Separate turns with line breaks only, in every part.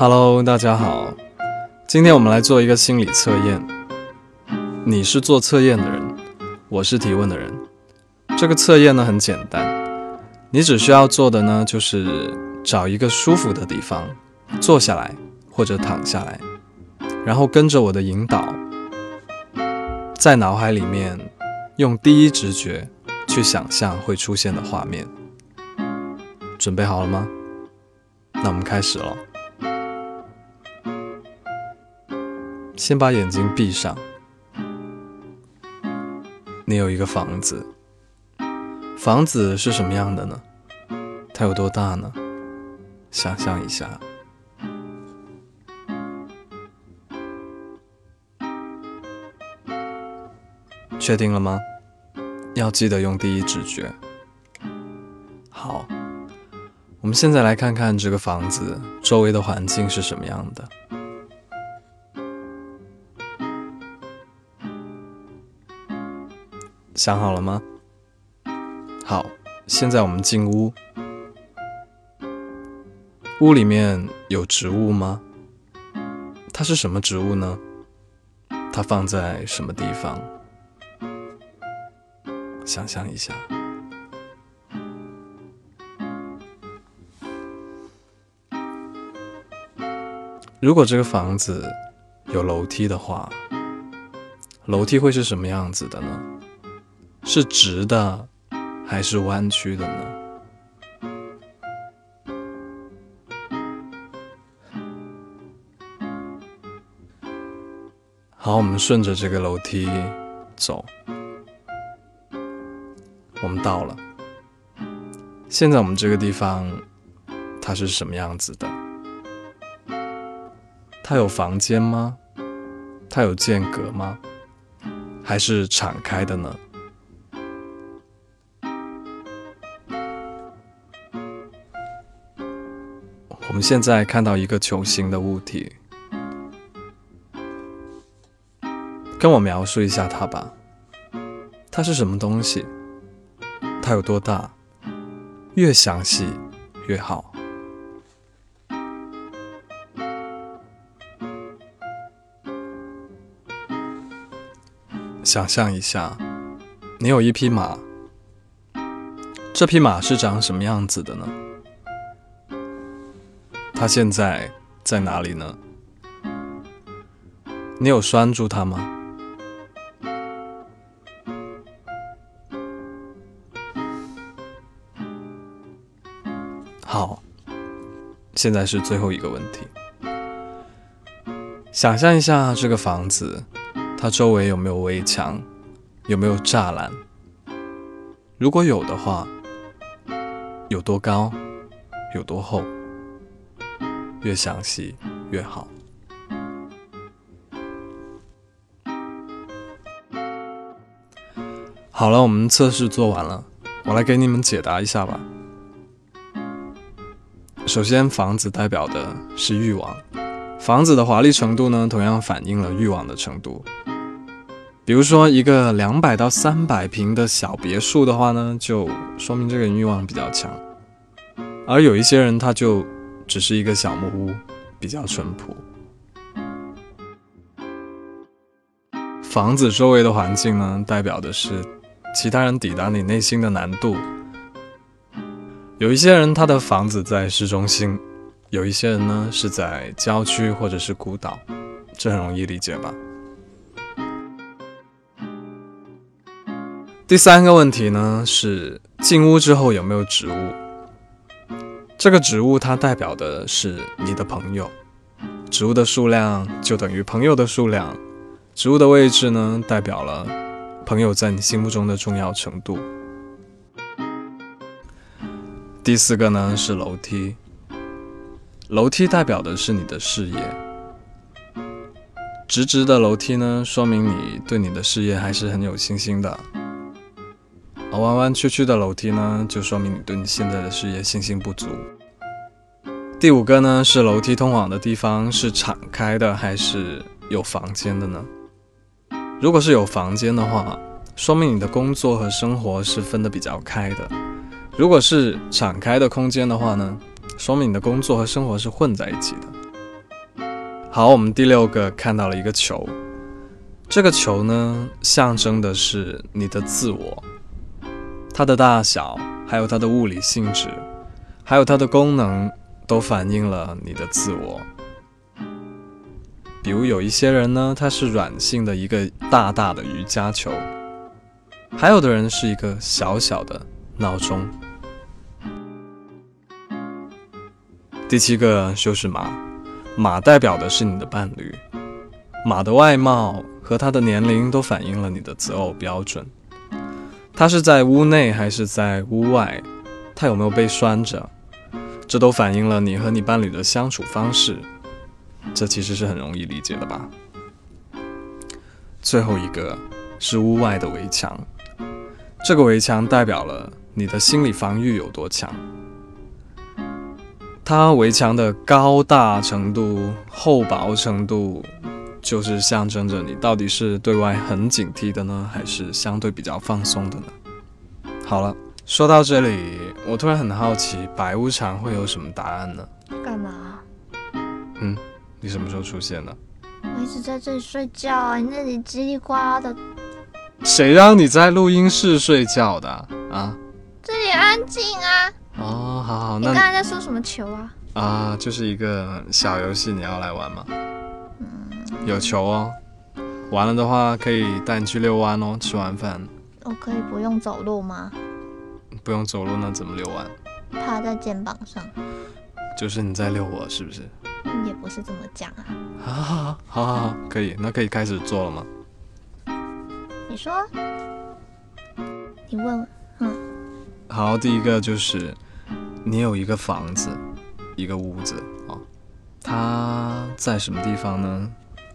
Hello，大家好，今天我们来做一个心理测验。你是做测验的人，我是提问的人。这个测验呢很简单，你只需要做的呢就是找一个舒服的地方坐下来或者躺下来，然后跟着我的引导，在脑海里面用第一直觉去想象会出现的画面。准备好了吗？那我们开始喽。先把眼睛闭上。你有一个房子，房子是什么样的呢？它有多大呢？想象一下。确定了吗？要记得用第一直觉。好，我们现在来看看这个房子周围的环境是什么样的。想好了吗？好，现在我们进屋。屋里面有植物吗？它是什么植物呢？它放在什么地方？想象一下。如果这个房子有楼梯的话，楼梯会是什么样子的呢？是直的还是弯曲的呢？好，我们顺着这个楼梯走，我们到了。现在我们这个地方，它是什么样子的？它有房间吗？它有间隔吗？还是敞开的呢？们现在看到一个球形的物体，跟我描述一下它吧。它是什么东西？它有多大？越详细越好。想象一下，你有一匹马，这匹马是长什么样子的呢？它现在在哪里呢？你有拴住它吗？好，现在是最后一个问题。想象一下这个房子，它周围有没有围墙？有没有栅栏？如果有的话，有多高？有多厚？越详细越好。好了，我们测试做完了，我来给你们解答一下吧。首先，房子代表的是欲望，房子的华丽程度呢，同样反映了欲望的程度。比如说，一个两百到三百平的小别墅的话呢，就说明这个欲望比较强，而有一些人他就。只是一个小木屋，比较淳朴。房子周围的环境呢，代表的是其他人抵达你内心的难度。有一些人他的房子在市中心，有一些人呢是在郊区或者是孤岛，这很容易理解吧？第三个问题呢是进屋之后有没有植物？这个植物它代表的是你的朋友，植物的数量就等于朋友的数量，植物的位置呢代表了朋友在你心目中的重要程度。第四个呢是楼梯，楼梯代表的是你的事业，直直的楼梯呢说明你对你的事业还是很有信心的。而弯弯曲曲的楼梯呢，就说明你对你现在的事业信心不足。第五个呢，是楼梯通往的地方是敞开的还是有房间的呢？如果是有房间的话，说明你的工作和生活是分得比较开的；如果是敞开的空间的话呢，说明你的工作和生活是混在一起的。好，我们第六个看到了一个球，这个球呢，象征的是你的自我，它的大小，还有它的物理性质，还有它的功能，都反映了你的自我。比如有一些人呢，他是软性的一个大大的瑜伽球，还有的人是一个小小的闹钟。第七个就是马，马代表的是你的伴侣，马的外貌和它的年龄都反映了你的择偶标准。它是在屋内还是在屋外？它有没有被拴着？这都反映了你和你伴侣的相处方式。这其实是很容易理解的吧？最后一个是屋外的围墙，这个围墙代表了你的心理防御有多强。它围墙的高大程度、厚薄程度，就是象征着你到底是对外很警惕的呢，还是相对比较放松的呢？好了，说到这里，我突然很好奇，白无常会有什么答案呢？
干嘛？
嗯。你什么时候出现的？
我一直在这里睡觉，你那里叽里呱啦的。
谁让你在录音室睡觉的啊？
这里安静啊。
哦，好好。
你刚才在说什么球啊？
啊，就是一个小游戏，你要来玩吗？嗯。有球哦，完了的话可以带你去遛弯哦。吃完饭。
我可以不用走路吗？
不用走路，那怎么遛弯？
趴在肩膀上。
就是你在遛我，是不是？
也不是这么讲啊！
好好好，好好好，可以，那可以开始做了吗？
你说，你问，嗯。
好，第一个就是你有一个房子，一个屋子啊，它在什么地方呢？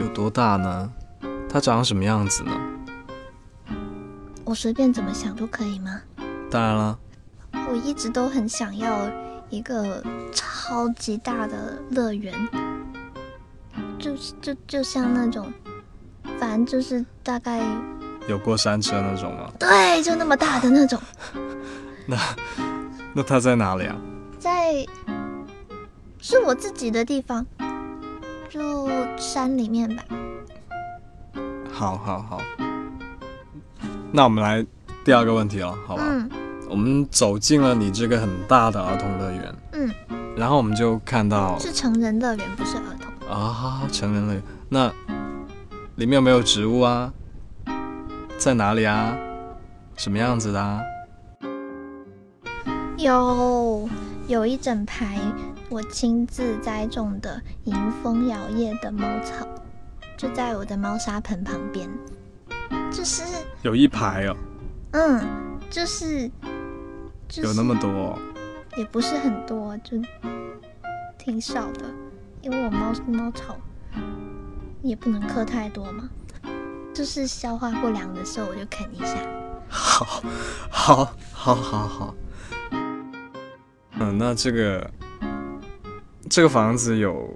有多大呢？它长什么样子呢？
我随便怎么想都可以吗？
当然了。
我一直都很想要。一个超级大的乐园，就是就就像那种，反正就是大概
有过山车那种吗？
对，就那么大的那种。
那那它在哪里啊？
在是我自己的地方，就山里面吧。
好，好，好。那我们来第二个问题了，好吧？嗯。我们走进了你这个很大的儿童乐园，嗯，然后我们就看到
是成人乐园，不是儿童
啊，成人乐园。那里面有没有植物啊？在哪里啊？什么样子的？啊？
有，有一整排我亲自栽种的迎风摇曳的猫草，就在我的猫砂盆旁边。就是
有一排哦，
嗯，就是。
有那么多，
也不是很多，就挺少的。因为我猫猫草也不能嗑太多嘛，就是消化不良的时候我就啃一下。
好，好，好，好，好。嗯，那这个这个房子有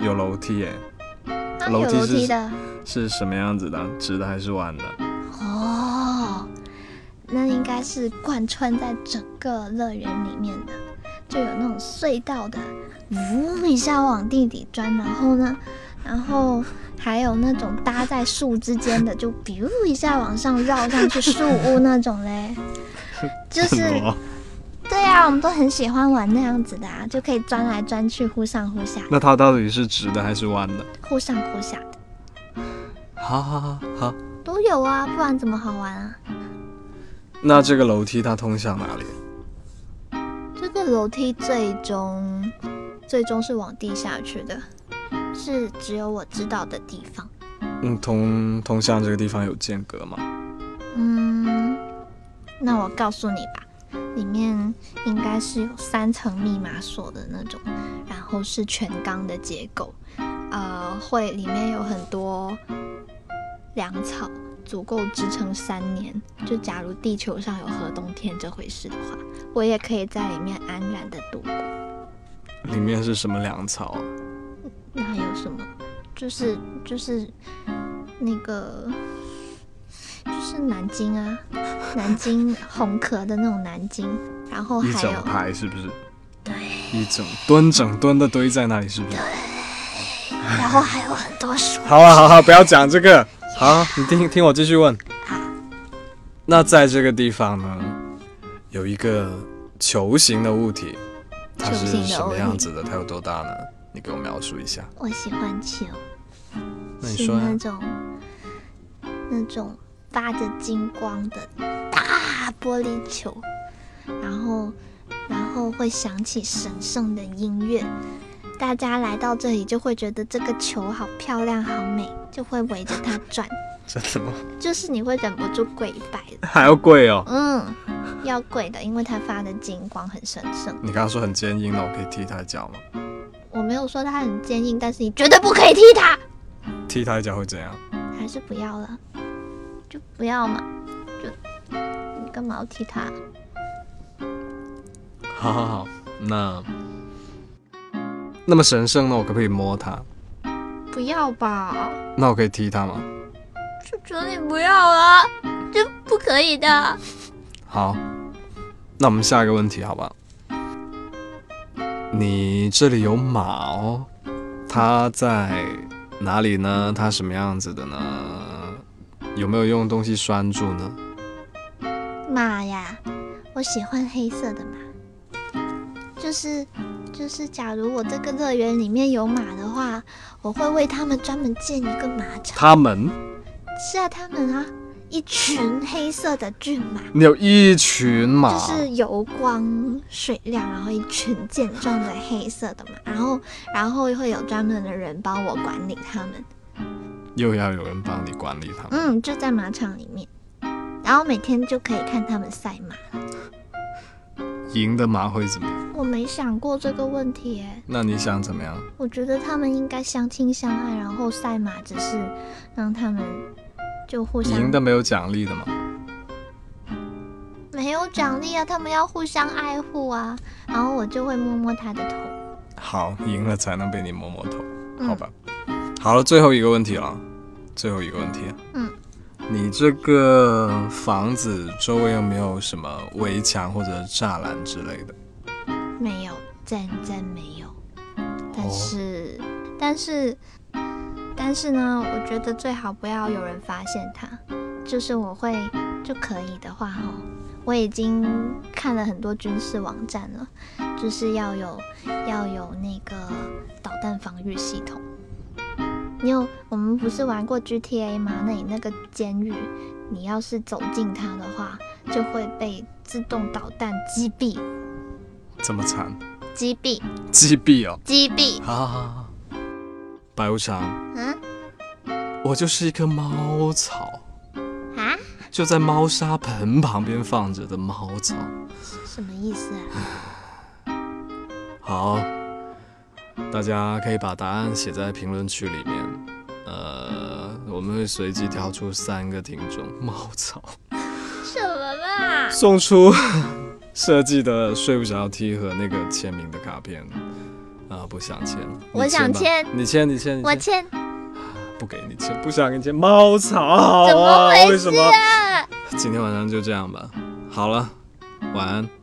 有楼梯耶？
楼梯是
是什么样子的？直的还是弯的？
哦那应该是贯穿在整个乐园里面的，就有那种隧道的，呜一下往地底钻，然后呢，然后还有那种搭在树之间的，就比如一下往上绕上去树屋那种嘞，就是，对啊，我们都很喜欢玩那样子的啊，就可以钻来钻去，忽上忽下。
那它到底是直的还是弯的？
忽上忽下的。
好好好好，
都有啊，不然怎么好玩啊？
那这个楼梯它通向哪里？
这个楼梯最终最终是往地下去的，是只有我知道的地方。
嗯，通通向这个地方有间隔吗？
嗯，那我告诉你吧，里面应该是有三层密码锁的那种，然后是全钢的结构，呃，会里面有很多粮草。足够支撑三年。就假如地球上有核冬天这回事的话，我也可以在里面安然的度过。
里面是什么粮草啊？
那还有什么？就是就是那个就是南京啊，南京红壳的那种南京，然后还有
一整排是不是？
对，
一整吨整吨的堆在那里是不是？
对。然后还有很多书。
好啊，好好，不要讲这个。好，你听听我继续问。那在这个地方呢，有一个球形的物体，它是什么样子的？它有多大呢？你给我描述一下。
我喜欢球，
那你说
那种那种发着金光的大玻璃球，然后然后会响起神圣的音乐。大家来到这里就会觉得这个球好漂亮、好美，就会围着它转，
真的吗？
就是你会忍不住跪拜的。
还要跪哦。
嗯，要跪的，因为它发的金光很神圣。
你刚刚说很坚硬，那我可以踢它一脚吗？
我没有说它很坚硬，但是你绝对不可以踢它。
踢它一脚会怎样？
还是不要了，就不要嘛，就你干嘛要踢它？
好好好，那那么神圣，那我可不可以摸它？
不要吧，
那我可以踢它吗？
求求你不要啊，这不可以的。
好，那我们下一个问题，好吧？你这里有马哦，它在哪里呢？它什么样子的呢？有没有用东西拴住呢？
马呀，我喜欢黑色的马，就是就是，假如我这个乐园里面有马的话，我会为他们专门建一个马场。
它们，
是啊，他们啊，一群黑色的骏马。
你有一群马，
就是油光水亮，然后一群健壮的黑色的马，然后然后会有专门的人帮我管理它们，
又要有人帮你管理他们。
嗯，就在马场里面，然后每天就可以看他们赛马。
赢的马会怎么样？
我没想过这个问题耶，
那你想怎么样？
我觉得他们应该相亲相爱，然后赛马只是让他们就互相
赢的没有奖励的吗？
没有奖励啊，他们要互相爱护啊，然后我就会摸摸他的头。
好，赢了才能被你摸摸头，
嗯
好吧？好了，最后一个问题了，最后一个问题。
嗯，
你这个房子周围有没有什么围墙或者栅栏之类的？
没有，真真没有。但
哦
是，但是，但是呢，我觉得最好不要有人发现它。就是我会就可以的话，哈，我已经看了很多军事网站了，就是要有要有那个导弹防御系统。你有我们不是玩过 GTA 吗？那你那个监狱，你要是走进它的话，就会被自动导弹击毙，
这么惨，
击毙，
击毙哦！
击毙。
好好好好，白无常，
嗯
我就是一棵猫草，
啊？
就在猫砂盆旁边放着的猫草。
什么意思啊？
好，大家可以把答案写在评论区里面。呃，我们会随机挑出三个听众，猫草
什么啦？
送出设计的睡不着 T 和那个签名的卡片。啊、不想签，
我想签
你签，你签，你
我
签，
签，
不给你签，不想给你签。猫草，
怎么
啊
回事
为什么？
啊？
今天晚上就这样吧。好了，
晚安。